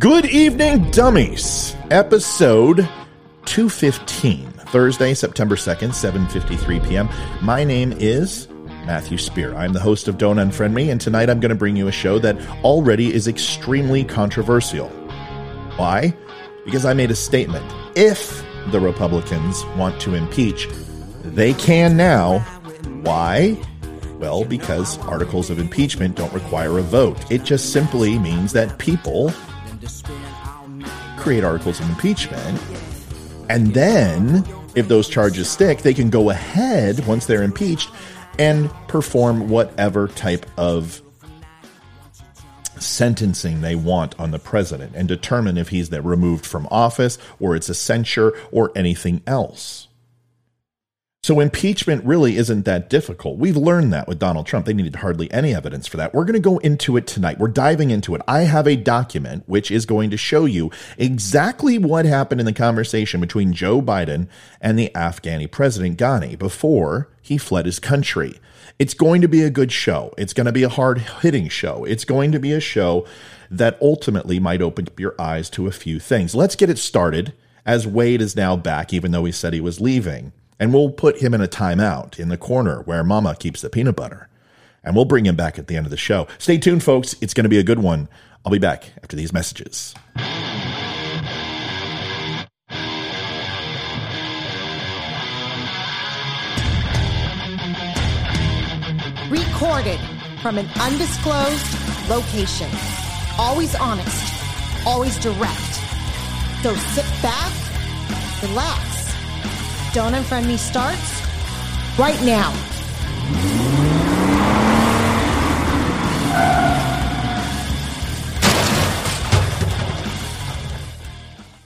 Good evening, dummies. Episode 215, Thursday, September 2nd, 7:53 p.m. My name is Matthew Spear. I'm the host of Don't Unfriend Me, and tonight I'm going to bring you a show that already is extremely controversial. Why? Because I made a statement. If the Republicans want to impeach, they can now. Why? Well, because articles of impeachment don't require a vote. It just simply means that people create articles of impeachment, and then if those charges stick, they can go ahead once they're impeached and perform whatever type of sentencing they want on the president and determine if he's removed from office or it's a censure or anything else. So impeachment really isn't that difficult. We've learned that with Donald Trump. They needed hardly any evidence for that. We're going to go into it tonight. We're diving into it. I have a document which is going to show you exactly what happened in the conversation between Joe Biden and the Afghani president Ghani before he fled his country. It's going to be a good show. It's going to be a hard hitting show. It's going to be a show that ultimately might open up your eyes to a few things. Let's get it started as Wade is now back, even though he said he was leaving and we'll put him in a timeout in the corner where Mama keeps the peanut butter. And we'll bring him back at the end of the show. Stay tuned, folks. It's going to be a good one. I'll be back after these messages. Recorded from an undisclosed location. Always honest, always direct. So sit back, relax don't Unfriend Me starts right now.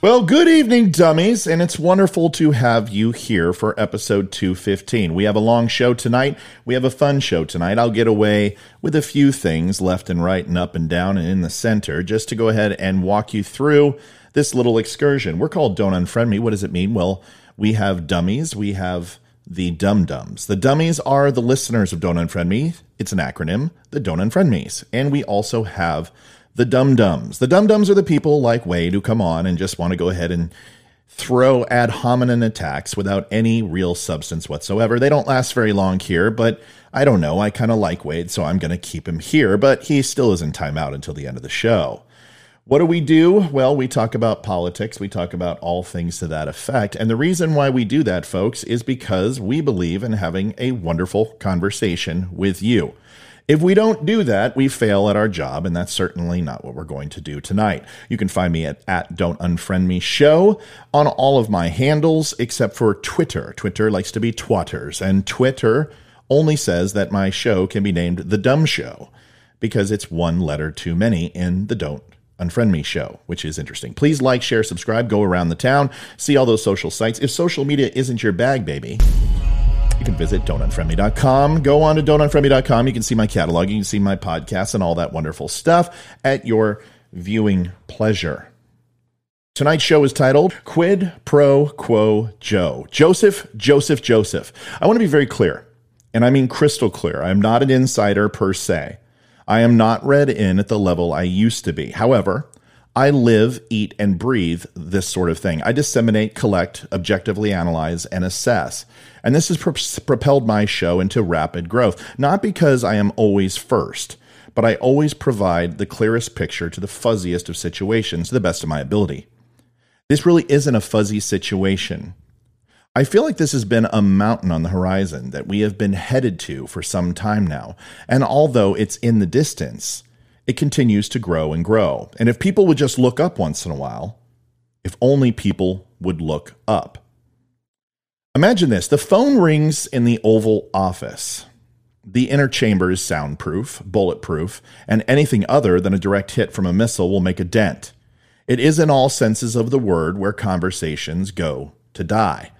Well, good evening, dummies, and it's wonderful to have you here for episode 215. We have a long show tonight. We have a fun show tonight. I'll get away with a few things left and right and up and down and in the center just to go ahead and walk you through this little excursion. We're called Don't Unfriend Me. What does it mean? Well, we have dummies, we have the dum dums. The dummies are the listeners of Don't Unfriend Me. It's an acronym, the Don't Unfriend Me's. And we also have the dum dums. The dum dums are the people like Wade who come on and just want to go ahead and throw ad hominem attacks without any real substance whatsoever. They don't last very long here, but I don't know. I kind of like Wade, so I'm going to keep him here, but he still is in timeout until the end of the show. What do we do? Well, we talk about politics. We talk about all things to that effect. And the reason why we do that, folks, is because we believe in having a wonderful conversation with you. If we don't do that, we fail at our job, and that's certainly not what we're going to do tonight. You can find me at, at Don't Unfriend Me Show on all of my handles except for Twitter. Twitter likes to be twatters, and Twitter only says that my show can be named The Dumb Show because it's one letter too many in the Don't Unfriend Me show, which is interesting. Please like, share, subscribe, go around the town, see all those social sites. If social media isn't your bag, baby, you can visit don'tunfriendme.com. Go on to don'tunfriendme.com. You can see my catalog, you can see my podcasts and all that wonderful stuff at your viewing pleasure. Tonight's show is titled Quid Pro Quo Joe. Joseph, Joseph, Joseph. I want to be very clear, and I mean crystal clear. I'm not an insider per se. I am not read in at the level I used to be. However, I live, eat, and breathe this sort of thing. I disseminate, collect, objectively analyze, and assess. And this has pro- propelled my show into rapid growth, not because I am always first, but I always provide the clearest picture to the fuzziest of situations to the best of my ability. This really isn't a fuzzy situation. I feel like this has been a mountain on the horizon that we have been headed to for some time now. And although it's in the distance, it continues to grow and grow. And if people would just look up once in a while, if only people would look up. Imagine this the phone rings in the Oval Office. The inner chamber is soundproof, bulletproof, and anything other than a direct hit from a missile will make a dent. It is, in all senses of the word, where conversations go to die.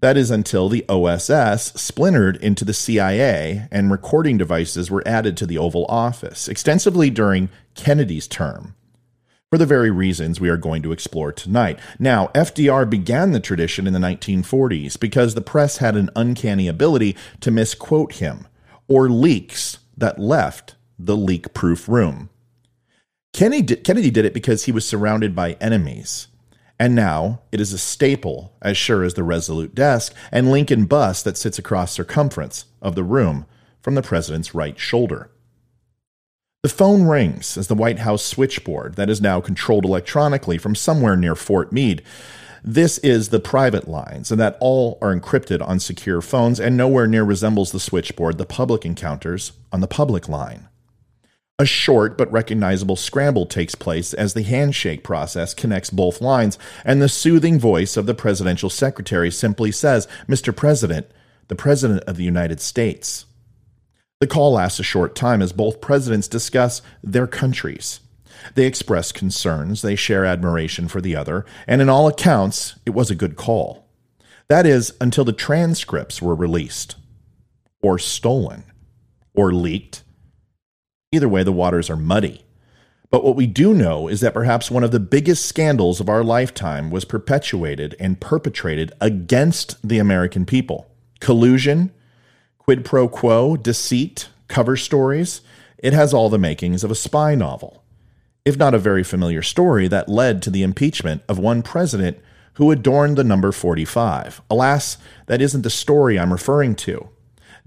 That is until the OSS splintered into the CIA and recording devices were added to the Oval Office, extensively during Kennedy's term, for the very reasons we are going to explore tonight. Now, FDR began the tradition in the 1940s because the press had an uncanny ability to misquote him, or leaks that left the leak proof room. Kennedy did, Kennedy did it because he was surrounded by enemies. And now it is a staple, as sure as the Resolute desk and Lincoln bust that sits across circumference of the room from the president's right shoulder. The phone rings as the White House switchboard that is now controlled electronically from somewhere near Fort Meade. This is the private lines, and that all are encrypted on secure phones and nowhere near resembles the switchboard the public encounters on the public line. A short but recognizable scramble takes place as the handshake process connects both lines, and the soothing voice of the presidential secretary simply says, Mr. President, the President of the United States. The call lasts a short time as both presidents discuss their countries. They express concerns, they share admiration for the other, and in all accounts, it was a good call. That is, until the transcripts were released, or stolen, or leaked, Either way, the waters are muddy. But what we do know is that perhaps one of the biggest scandals of our lifetime was perpetuated and perpetrated against the American people. Collusion, quid pro quo, deceit, cover stories. It has all the makings of a spy novel, if not a very familiar story that led to the impeachment of one president who adorned the number 45. Alas, that isn't the story I'm referring to.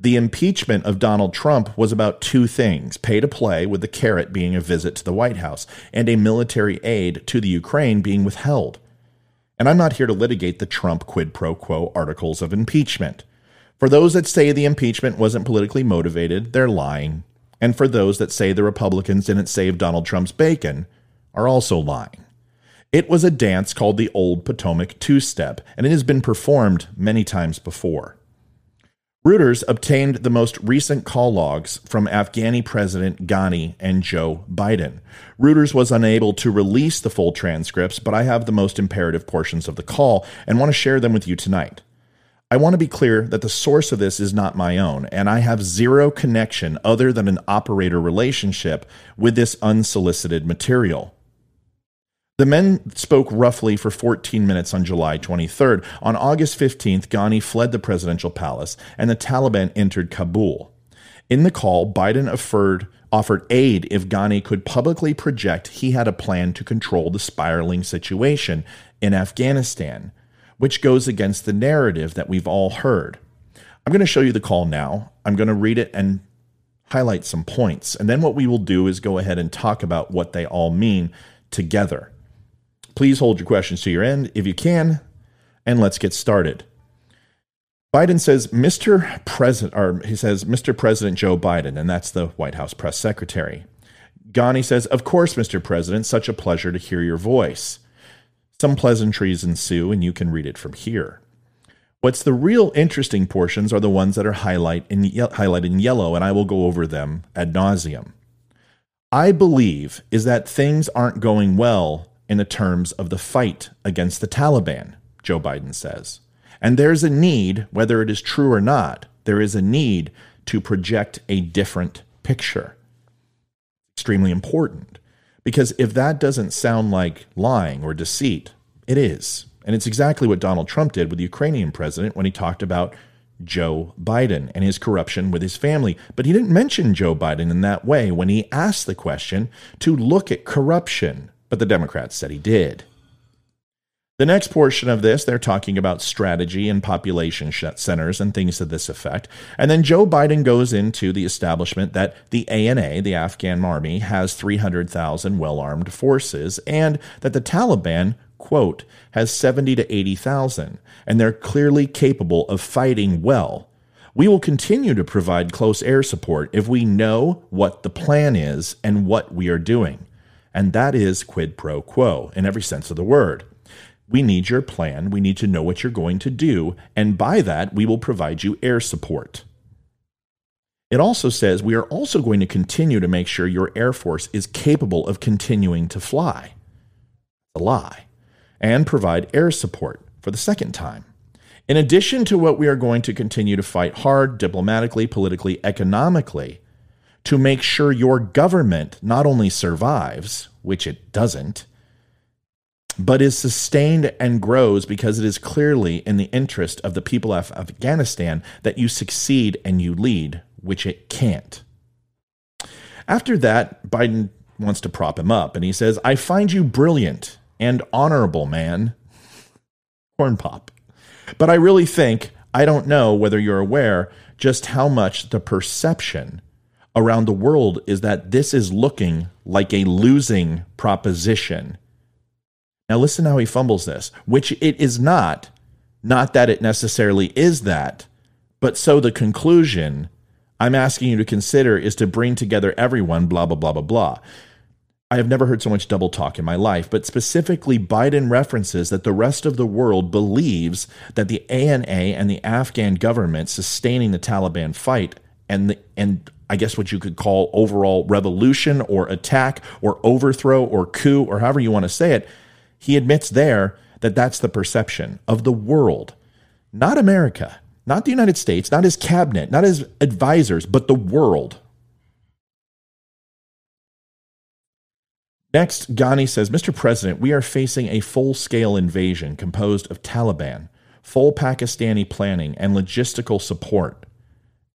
The impeachment of Donald Trump was about two things pay to play, with the carrot being a visit to the White House, and a military aid to the Ukraine being withheld. And I'm not here to litigate the Trump quid pro quo articles of impeachment. For those that say the impeachment wasn't politically motivated, they're lying. And for those that say the Republicans didn't save Donald Trump's bacon, are also lying. It was a dance called the Old Potomac Two Step, and it has been performed many times before. Reuters obtained the most recent call logs from Afghani President Ghani and Joe Biden. Reuters was unable to release the full transcripts, but I have the most imperative portions of the call and want to share them with you tonight. I want to be clear that the source of this is not my own, and I have zero connection other than an operator relationship with this unsolicited material. The men spoke roughly for 14 minutes on July 23rd. On August 15th, Ghani fled the presidential palace and the Taliban entered Kabul. In the call, Biden offered, offered aid if Ghani could publicly project he had a plan to control the spiraling situation in Afghanistan, which goes against the narrative that we've all heard. I'm going to show you the call now. I'm going to read it and highlight some points. And then what we will do is go ahead and talk about what they all mean together. Please hold your questions to your end if you can, and let's get started. Biden says, Mr. President, or he says, Mr. President Joe Biden, and that's the White House press secretary. Ghani says, Of course, Mr. President, such a pleasure to hear your voice. Some pleasantries ensue, and you can read it from here. What's the real interesting portions are the ones that are highlight in ye- highlighted in yellow, and I will go over them ad nauseum. I believe is that things aren't going well in the terms of the fight against the Taliban, Joe Biden says. And there's a need, whether it is true or not, there is a need to project a different picture. Extremely important. Because if that doesn't sound like lying or deceit, it is. And it's exactly what Donald Trump did with the Ukrainian president when he talked about Joe Biden and his corruption with his family. But he didn't mention Joe Biden in that way when he asked the question to look at corruption but the Democrats said he did. The next portion of this, they're talking about strategy and population centers and things to this effect. And then Joe Biden goes into the establishment that the ANA, the Afghan army, has 300,000 well armed forces and that the Taliban, quote, has 70 to 80,000, and they're clearly capable of fighting well. We will continue to provide close air support if we know what the plan is and what we are doing and that is quid pro quo in every sense of the word. We need your plan. We need to know what you're going to do. And by that, we will provide you air support. It also says we are also going to continue to make sure your Air Force is capable of continuing to fly. A lie. And provide air support for the second time. In addition to what we are going to continue to fight hard diplomatically, politically, economically, to make sure your government not only survives, which it doesn't, but is sustained and grows because it is clearly in the interest of the people of Afghanistan that you succeed and you lead, which it can't. After that, Biden wants to prop him up, and he says, I find you brilliant and honorable, man. Corn pop. But I really think, I don't know whether you're aware just how much the perception around the world is that this is looking like a losing proposition. Now, listen how he fumbles this, which it is not. Not that it necessarily is that, but so the conclusion I'm asking you to consider is to bring together everyone, blah, blah, blah, blah, blah. I have never heard so much double talk in my life, but specifically, Biden references that the rest of the world believes that the ANA and the Afghan government sustaining the Taliban fight and the, and I guess what you could call overall revolution or attack or overthrow or coup or however you want to say it, he admits there that that's the perception of the world, not America, not the United States, not his cabinet, not his advisors, but the world. Next, Ghani says, Mr. President, we are facing a full scale invasion composed of Taliban, full Pakistani planning, and logistical support,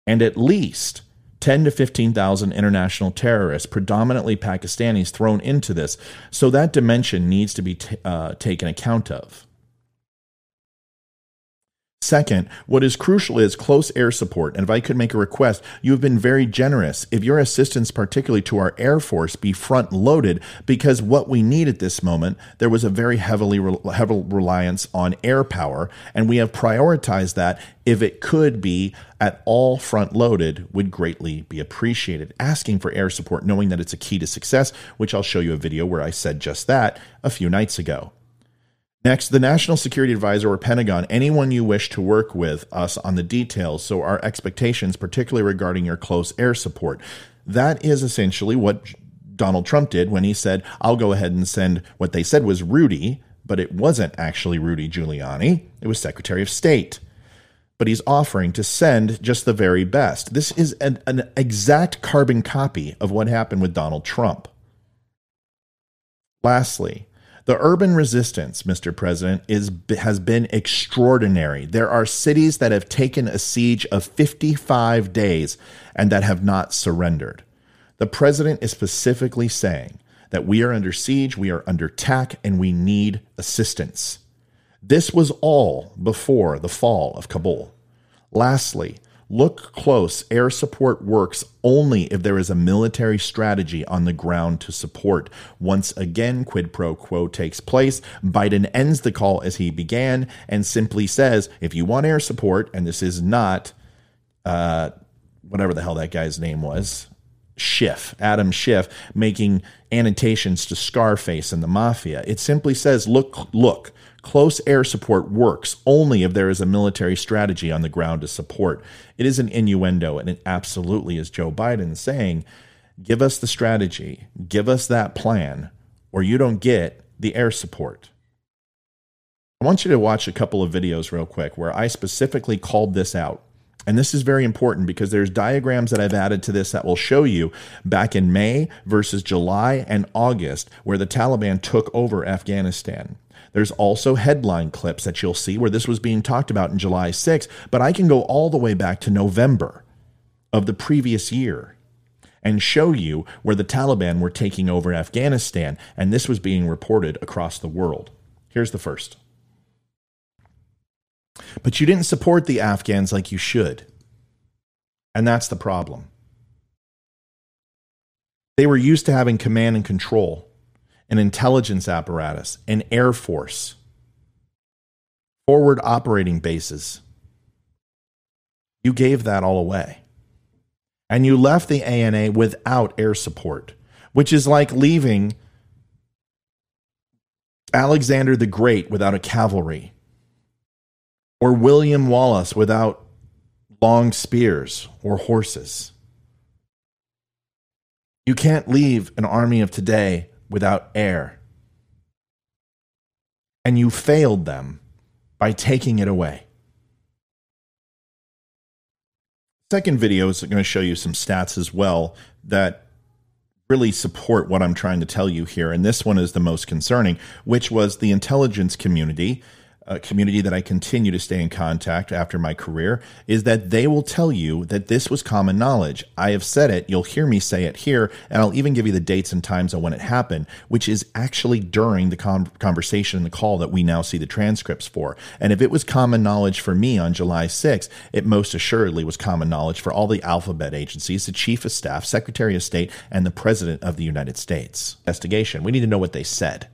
and at least 10 to 15,000 international terrorists, predominantly Pakistanis, thrown into this. So that dimension needs to be t- uh, taken account of. Second, what is crucial is close air support. And if I could make a request, you have been very generous. If your assistance, particularly to our Air Force, be front loaded, because what we need at this moment, there was a very heavily heavy reliance on air power, and we have prioritized that. If it could be at all front loaded, would greatly be appreciated. Asking for air support, knowing that it's a key to success, which I'll show you a video where I said just that a few nights ago. Next, the National Security Advisor or Pentagon, anyone you wish to work with us on the details, so our expectations, particularly regarding your close air support. That is essentially what Donald Trump did when he said, I'll go ahead and send what they said was Rudy, but it wasn't actually Rudy Giuliani, it was Secretary of State. But he's offering to send just the very best. This is an, an exact carbon copy of what happened with Donald Trump. Lastly, the urban resistance, Mr. President, is has been extraordinary. There are cities that have taken a siege of 55 days and that have not surrendered. The president is specifically saying that we are under siege, we are under attack, and we need assistance. This was all before the fall of Kabul. Lastly, Look close. Air support works only if there is a military strategy on the ground to support. Once again, quid pro quo takes place. Biden ends the call as he began and simply says, if you want air support, and this is not uh, whatever the hell that guy's name was, Schiff, Adam Schiff, making annotations to Scarface and the Mafia. It simply says, look, look, Close air support works only if there is a military strategy on the ground to support. It is an innuendo, and it absolutely is Joe Biden saying, Give us the strategy, give us that plan, or you don't get the air support. I want you to watch a couple of videos real quick where I specifically called this out. And this is very important because there's diagrams that I've added to this that will show you back in May versus July and August where the Taliban took over Afghanistan. There's also headline clips that you'll see where this was being talked about in July 6, but I can go all the way back to November of the previous year and show you where the Taliban were taking over Afghanistan, and this was being reported across the world. Here's the first. But you didn't support the Afghans like you should. And that's the problem. They were used to having command and control an intelligence apparatus, an air force, forward operating bases. You gave that all away. And you left the ANA without air support, which is like leaving Alexander the Great without a cavalry, or William Wallace without long spears or horses. You can't leave an army of today without air. And you failed them by taking it away. Second video is going to show you some stats as well that really support what I'm trying to tell you here. And this one is the most concerning, which was the intelligence community community that I continue to stay in contact after my career is that they will tell you that this was common knowledge. I have said it, you'll hear me say it here, and I'll even give you the dates and times of when it happened, which is actually during the con- conversation and the call that we now see the transcripts for. And if it was common knowledge for me on July 6th, it most assuredly was common knowledge for all the alphabet agencies, the chief of staff, secretary of state, and the president of the United States. Investigation. We need to know what they said.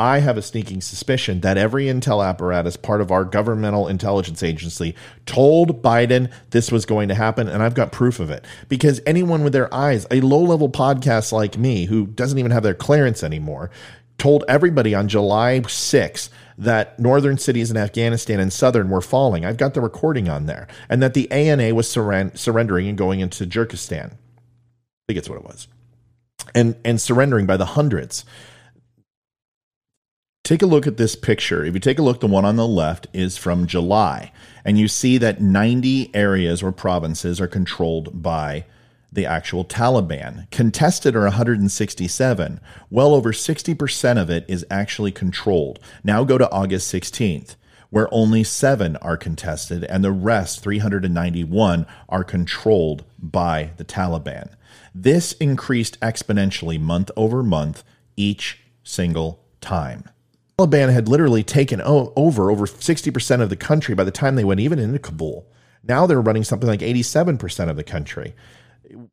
I have a sneaking suspicion that every intel apparatus, part of our governmental intelligence agency, told Biden this was going to happen, and I've got proof of it. Because anyone with their eyes, a low level podcast like me, who doesn't even have their clearance anymore, told everybody on July 6th that northern cities in Afghanistan and southern were falling. I've got the recording on there. And that the ANA was surren- surrendering and going into Jerkistan. I think it's what it was. And, and surrendering by the hundreds. Take a look at this picture. If you take a look, the one on the left is from July, and you see that 90 areas or provinces are controlled by the actual Taliban. Contested are 167. Well over 60% of it is actually controlled. Now go to August 16th, where only seven are contested, and the rest, 391, are controlled by the Taliban. This increased exponentially month over month each single time. Taliban had literally taken over over 60% of the country by the time they went even into Kabul. Now they're running something like 87% of the country.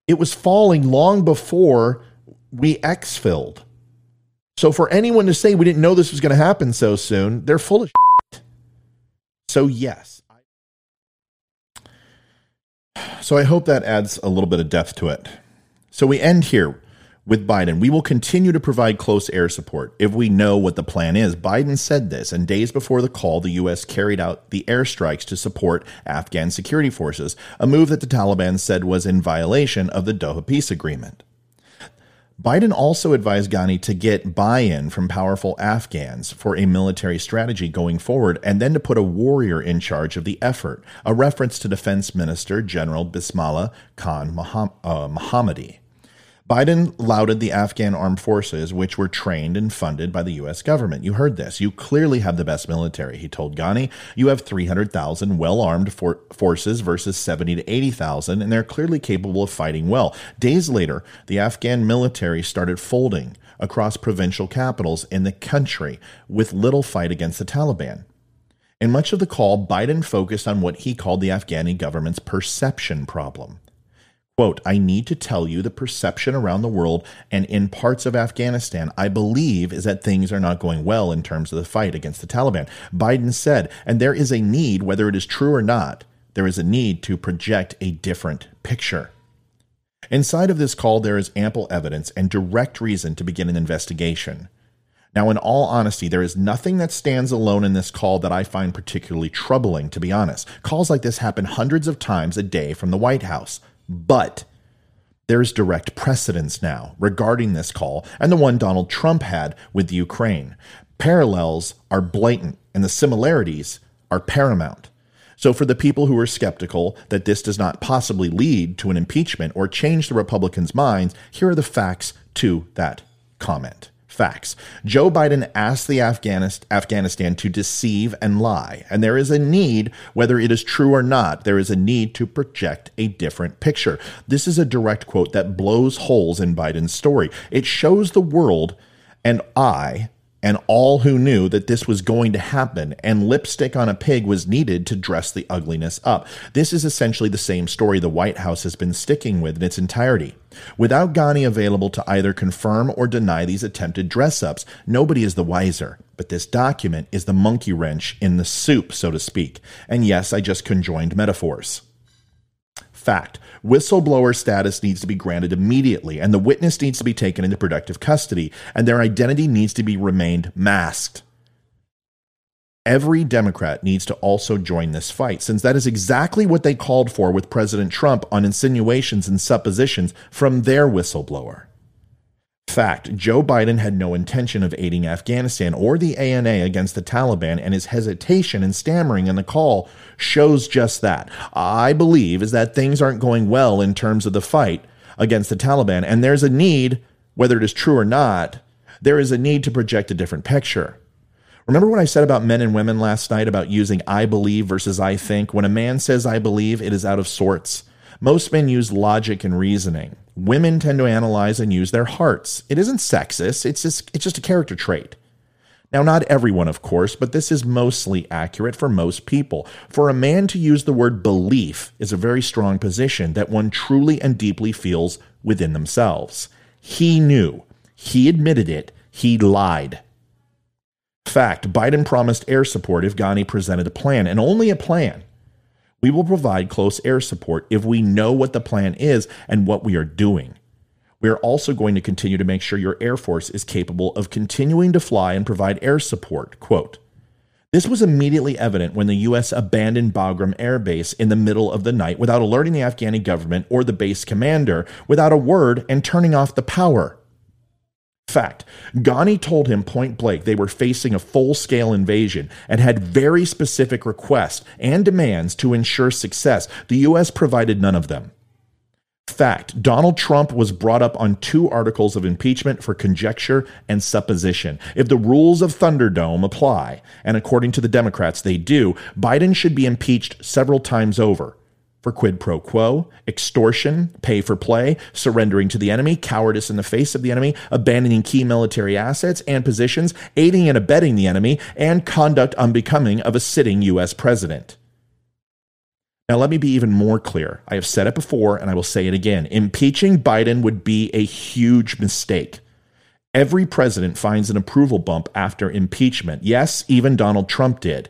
It was falling long before we exfilled. So for anyone to say we didn't know this was going to happen so soon, they're full of shit. So yes. So I hope that adds a little bit of depth to it. So we end here with Biden. We will continue to provide close air support if we know what the plan is. Biden said this, and days before the call, the U.S. carried out the airstrikes to support Afghan security forces, a move that the Taliban said was in violation of the Doha peace agreement. Biden also advised Ghani to get buy in from powerful Afghans for a military strategy going forward and then to put a warrior in charge of the effort, a reference to Defense Minister General Bismillah Khan uh, Mohammadi. Biden lauded the Afghan armed forces, which were trained and funded by the U.S. government. You heard this. You clearly have the best military, he told Ghani. You have 300,000 well armed for- forces versus 70 to 80,000, and they're clearly capable of fighting well. Days later, the Afghan military started folding across provincial capitals in the country with little fight against the Taliban. In much of the call, Biden focused on what he called the Afghani government's perception problem. Quote, I need to tell you the perception around the world and in parts of Afghanistan, I believe, is that things are not going well in terms of the fight against the Taliban. Biden said, and there is a need, whether it is true or not, there is a need to project a different picture. Inside of this call, there is ample evidence and direct reason to begin an investigation. Now, in all honesty, there is nothing that stands alone in this call that I find particularly troubling, to be honest. Calls like this happen hundreds of times a day from the White House. But there's direct precedence now regarding this call and the one Donald Trump had with Ukraine. Parallels are blatant and the similarities are paramount. So, for the people who are skeptical that this does not possibly lead to an impeachment or change the Republicans' minds, here are the facts to that comment. Facts. Joe Biden asked the Afghanistan to deceive and lie. And there is a need, whether it is true or not, there is a need to project a different picture. This is a direct quote that blows holes in Biden's story. It shows the world and I and all who knew that this was going to happen and lipstick on a pig was needed to dress the ugliness up. This is essentially the same story the White House has been sticking with in its entirety. Without Ghani available to either confirm or deny these attempted dress ups, nobody is the wiser. But this document is the monkey wrench in the soup, so to speak. And yes, I just conjoined metaphors. Fact whistleblower status needs to be granted immediately, and the witness needs to be taken into productive custody, and their identity needs to be remained masked. Every Democrat needs to also join this fight, since that is exactly what they called for with President Trump on insinuations and suppositions from their whistleblower fact, Joe Biden had no intention of aiding Afghanistan or the ANA against the Taliban, and his hesitation and stammering in the call shows just that. I believe is that things aren't going well in terms of the fight against the Taliban, and there's a need, whether it is true or not, there is a need to project a different picture. Remember what I said about men and women last night about using I believe versus I think? When a man says I believe, it is out of sorts. Most men use logic and reasoning. Women tend to analyze and use their hearts. It isn't sexist, it's just it's just a character trait. Now, not everyone, of course, but this is mostly accurate for most people. For a man to use the word belief is a very strong position that one truly and deeply feels within themselves. He knew, he admitted it, he lied. Fact Biden promised air support if Ghani presented a plan, and only a plan. We will provide close air support if we know what the plan is and what we are doing. We are also going to continue to make sure your Air Force is capable of continuing to fly and provide air support. Quote, this was immediately evident when the U.S. abandoned Bagram Air Base in the middle of the night without alerting the Afghani government or the base commander, without a word, and turning off the power. Fact Ghani told him point blank they were facing a full scale invasion and had very specific requests and demands to ensure success. The U.S. provided none of them. Fact Donald Trump was brought up on two articles of impeachment for conjecture and supposition. If the rules of Thunderdome apply, and according to the Democrats they do, Biden should be impeached several times over for quid pro quo, extortion, pay for play, surrendering to the enemy, cowardice in the face of the enemy, abandoning key military assets and positions, aiding and abetting the enemy, and conduct unbecoming of a sitting U.S. president. Now, let me be even more clear. I have said it before and I will say it again. Impeaching Biden would be a huge mistake. Every president finds an approval bump after impeachment. Yes, even Donald Trump did.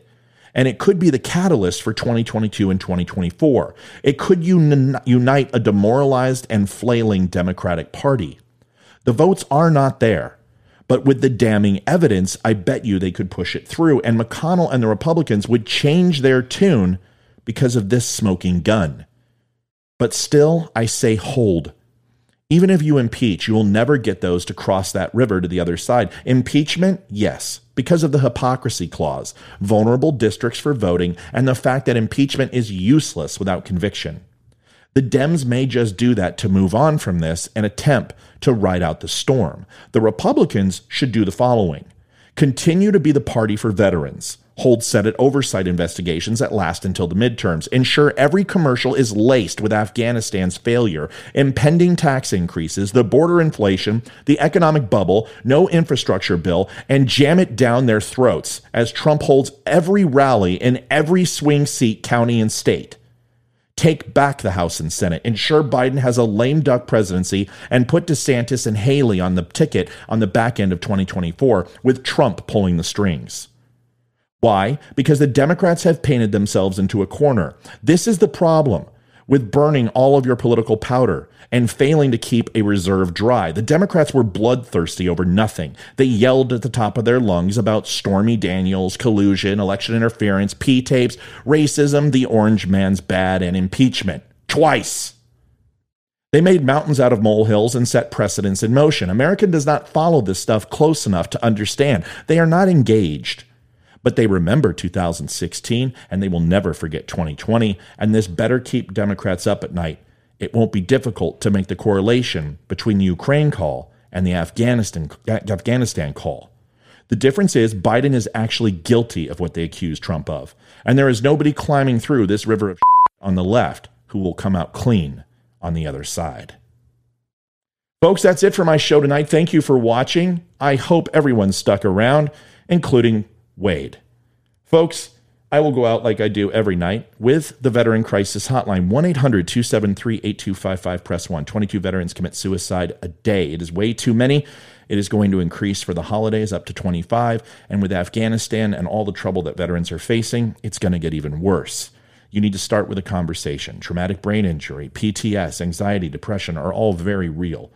And it could be the catalyst for 2022 and 2024. It could un- unite a demoralized and flailing Democratic Party. The votes are not there. But with the damning evidence, I bet you they could push it through. And McConnell and the Republicans would change their tune because of this smoking gun. But still, I say hold. Even if you impeach, you will never get those to cross that river to the other side. Impeachment, yes, because of the hypocrisy clause, vulnerable districts for voting, and the fact that impeachment is useless without conviction. The Dems may just do that to move on from this and attempt to ride out the storm. The Republicans should do the following continue to be the party for veterans hold Senate oversight investigations that last until the midterms, ensure every commercial is laced with Afghanistan's failure, impending tax increases, the border inflation, the economic bubble, no infrastructure bill, and jam it down their throats as Trump holds every rally in every swing seat, county, and state. Take back the House and Senate. Ensure Biden has a lame duck presidency and put DeSantis and Haley on the ticket on the back end of 2024 with Trump pulling the strings. Why? Because the Democrats have painted themselves into a corner. This is the problem with burning all of your political powder and failing to keep a reserve dry. The Democrats were bloodthirsty over nothing. They yelled at the top of their lungs about Stormy Daniels, collusion, election interference, P tapes, racism, the orange man's bad, and impeachment. Twice. They made mountains out of molehills and set precedents in motion. America does not follow this stuff close enough to understand. They are not engaged. But they remember 2016 and they will never forget 2020. And this better keep Democrats up at night. It won't be difficult to make the correlation between the Ukraine call and the Afghanistan, Afghanistan call. The difference is Biden is actually guilty of what they accuse Trump of. And there is nobody climbing through this river of on the left who will come out clean on the other side. Folks, that's it for my show tonight. Thank you for watching. I hope everyone stuck around, including Wade. Folks, I will go out like I do every night with the Veteran Crisis Hotline 1 800 273 8255. Press 1. 22 veterans commit suicide a day. It is way too many. It is going to increase for the holidays up to 25. And with Afghanistan and all the trouble that veterans are facing, it's going to get even worse. You need to start with a conversation. Traumatic brain injury, PTS, anxiety, depression are all very real.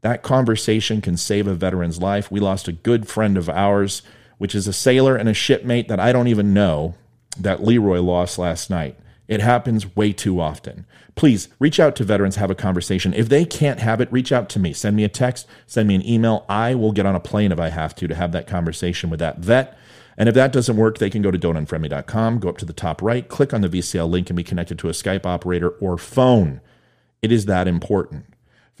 That conversation can save a veteran's life. We lost a good friend of ours which is a sailor and a shipmate that I don't even know that Leroy lost last night. It happens way too often. Please reach out to veterans, have a conversation. If they can't have it, reach out to me. Send me a text, send me an email. I will get on a plane if I have to to have that conversation with that vet. And if that doesn't work, they can go to don'tunfriendme.com, go up to the top right, click on the VCL link, and be connected to a Skype operator or phone. It is that important.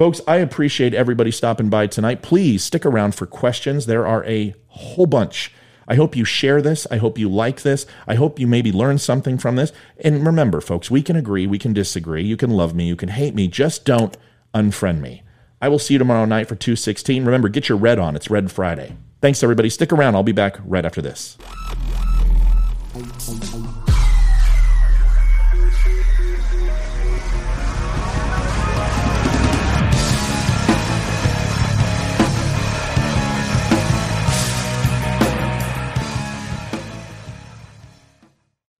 Folks, I appreciate everybody stopping by tonight. Please stick around for questions. There are a whole bunch. I hope you share this. I hope you like this. I hope you maybe learn something from this. And remember, folks, we can agree, we can disagree. You can love me, you can hate me. Just don't unfriend me. I will see you tomorrow night for 216. Remember, get your red on. It's Red Friday. Thanks, everybody. Stick around. I'll be back right after this.